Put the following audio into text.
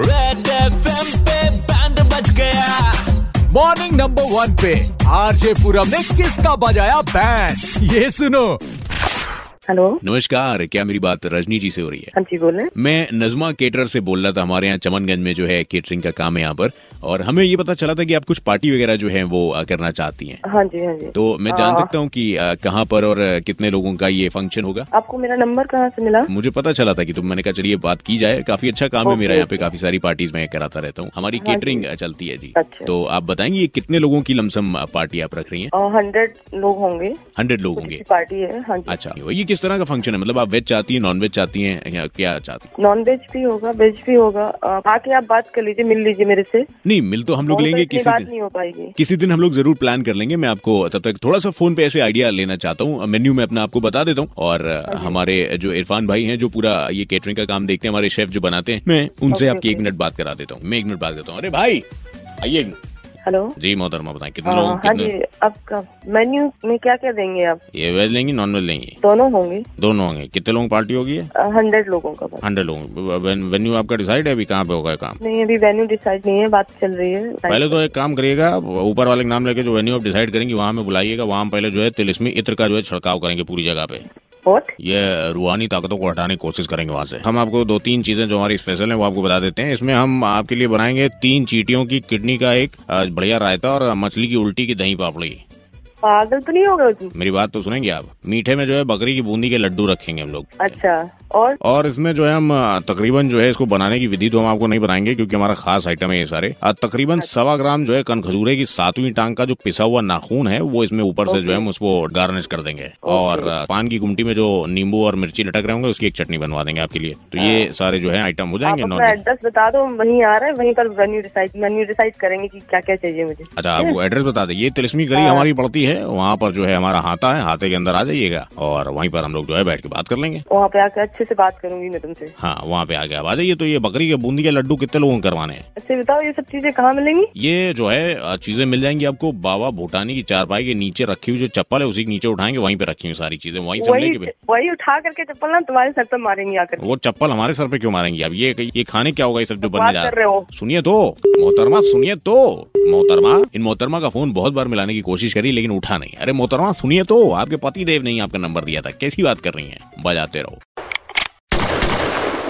Red FM पे band बज गया। मॉर्निंग नंबर वन पे, आरजे पूरम ने किसका बजाया बैंड ये सुनो हेलो। नमस्कार क्या मेरी बात रजनी जी से हो रही है? हाँ जी बोले। मैं नजमा केटर से बोल रहा था हमारे यहाँ चमनगंज में जो है केटरिंग का काम है यहाँ पर और हमें ये पता चला था कि आप कुछ पार्टी वगैरह जो है वो करना चाहती हैं। हाँ जी हाँ जी। तो मैं जान हाँ। सकता हूँ कि कहाँ पर और कितने लोगों का ये फ़ंक्शन होगा? आपको मेरा नंबर कहाँ से मिला? मुझे पता चला था की तुम मैंने कहा चलिए बात की जाए काफ़ी अच्छा काम है मेरा यहाँ पे काफ़ी सारी पार्टीज़ में कराता रहता हूँ। हमारी हाँ केटरिंग चलती है जी। अच्छा। तो आप बताएँगे कितने लोगों की लमसम पार्टी आप रख रही है? हंड्रेड लोग होंगे। हंड्रेड लोग होंगे। पार्टी है हाँ अच्छा ये किस तरह का फ़ंक्शन है? मतलब आप वेज चाहती हैं नॉन वेज चाहती हैं या क्या चाहती हैं? नॉन वेज भी होगा वेज भी होगा। आके आप बात कर लीजिए मिल लीजिए मेरे से। नहीं मिल तो हम लोग लेंगे किसी दिन। नहीं हो पाएगी। किसी दिन हम लोग ज़रूर प्लान कर लेंगे। मैं आपको तब तक थोड़ा सा फ़ोन पे ऐसे आइडिया लेना चाहता हूँ। मेन्यू में अपना आपको बता देता हूँ। और हमारे जो इरफान भाई हैं जो पूरा ये केटरिंग का काम देखते हैं हमारे शेफ जो बनाते हैं मैं उनसे आपकी एक मिनट बात करा देता हूँ। मैं एक मिनट बात करता हूँ। अरे भाई आइए। हेलो जी मोहतरमा बताएँ कितने लोग हाँ जी आपका मेन्यू में क्या क्या देंगे आप? ये वेज लेंगे नॉन वेज लेंगे? दोनों होंगे। दोनों होंगे। कितने लोगों पार्टी होगी हंड्रेड लोगों का हंड्रेड लोग वेन्यू आपका डिसाइड है अभी कहाँ पे होगा काम? नहीं अभी वेन्यू डिसाइड नहीं है बात चल रही है। पहले तो एक काम करिएगा ऊपर वाले नाम लेके जो वेन्यू आप डिसाइड करेंगे वहाँ में बुलाइएगा। वहाँ पहले जो है तिलिस्मी इत्र का जो है छिड़काव करेंगे पूरी जगह पे। What? ये रूहानी ताकतों को हटाने की कोशिश करेंगे वहाँ से। हम आपको दो तीन चीज़ें जो हमारी स्पेशल है वो आपको बता देते हैं। इसमें हम आपके लिए बनाएँगे तीन चीटियों की किडनी का एक बढ़िया रायता और मछली की उल्टी की दही पापड़ी। पागल तो नहीं होगा मेरी बात तो सुनेंगे आप? मीठे में जो है बकरी की बूंदी के लड्डू रखेंगे हम लोग। अच्छा। और? और इसमें जो है हम तकरीबन जो है इसको बनाने की विधि तो हम आपको नहीं बताएँगे क्योंकि हमारा खास आइटम है ये सारे। तकरीबन सवा ग्राम जो है कन खजूरे की सातवीं टांग का जो पिसा हुआ नाखून है वो इसमें ऊपर से जो है हम उसको गार्निश कर देंगे। और पान की गुमटी में जो नींबू और मिर्ची लटक रहे होंगे उसकी एक चटनी बनवा देंगे आपके लिए। तो ये सारे जो है आइटम हो जाएँगे एड्रेस बता दो वहीं आ रहा है वहीं पर डिसाइड मेन्यू डिसाइड करेंगे कि क्या क्या चाहिए मुझे। अच्छा आपको एड्रेस बता दें। ये तिलस्मी गली हाँ। हमारी पड़ती है वहाँ पर जो है हमारा हाथा है हाथे के अंदर आ जाइएगा और वहीं पर हम लोग जो है बैठ के बात कर लेंगे। वहाँ पे आके अच्छे से बात करूँगी मैं तुमसे। हाँ वहाँ पे आ गया आ जाइए तो ये बकरी के बूंदी के लड्डू कितने लोगों को करवाने हैं? अच्छा बताओ ये सब चीज़ें कहाँ मिलेंगी? ये जो है चीज़ें मिल जाएँगी आपको बाबा भूटानी की चारपाई के नीचे रखी हुई जो चप्पल है उसी के नीचे उठाएँगे वहीं पे रखी हुई सारी चीज़ें वहीं से हम वही उठा करके चप्पल ना तुम्हारे सर पर मारेंगे आकर। वो चप्पल हमारे सर पे क्यों मारेंगी अब ये ये खाने क्या होगा ये सब जो बनने जा रहा है? हो। सुनिए तो मोहतरमा सुनिए तो मोहतरमा इन मोहतरमा का फ़ोन बहुत बार मिलाने की कोशिश करी लेकिन उठा नहीं। अरे मोहतरमा सुनिए तो आपके पति देव ने आपका नंबर दिया था। कैसी बात कर रही है? बजाते रहो।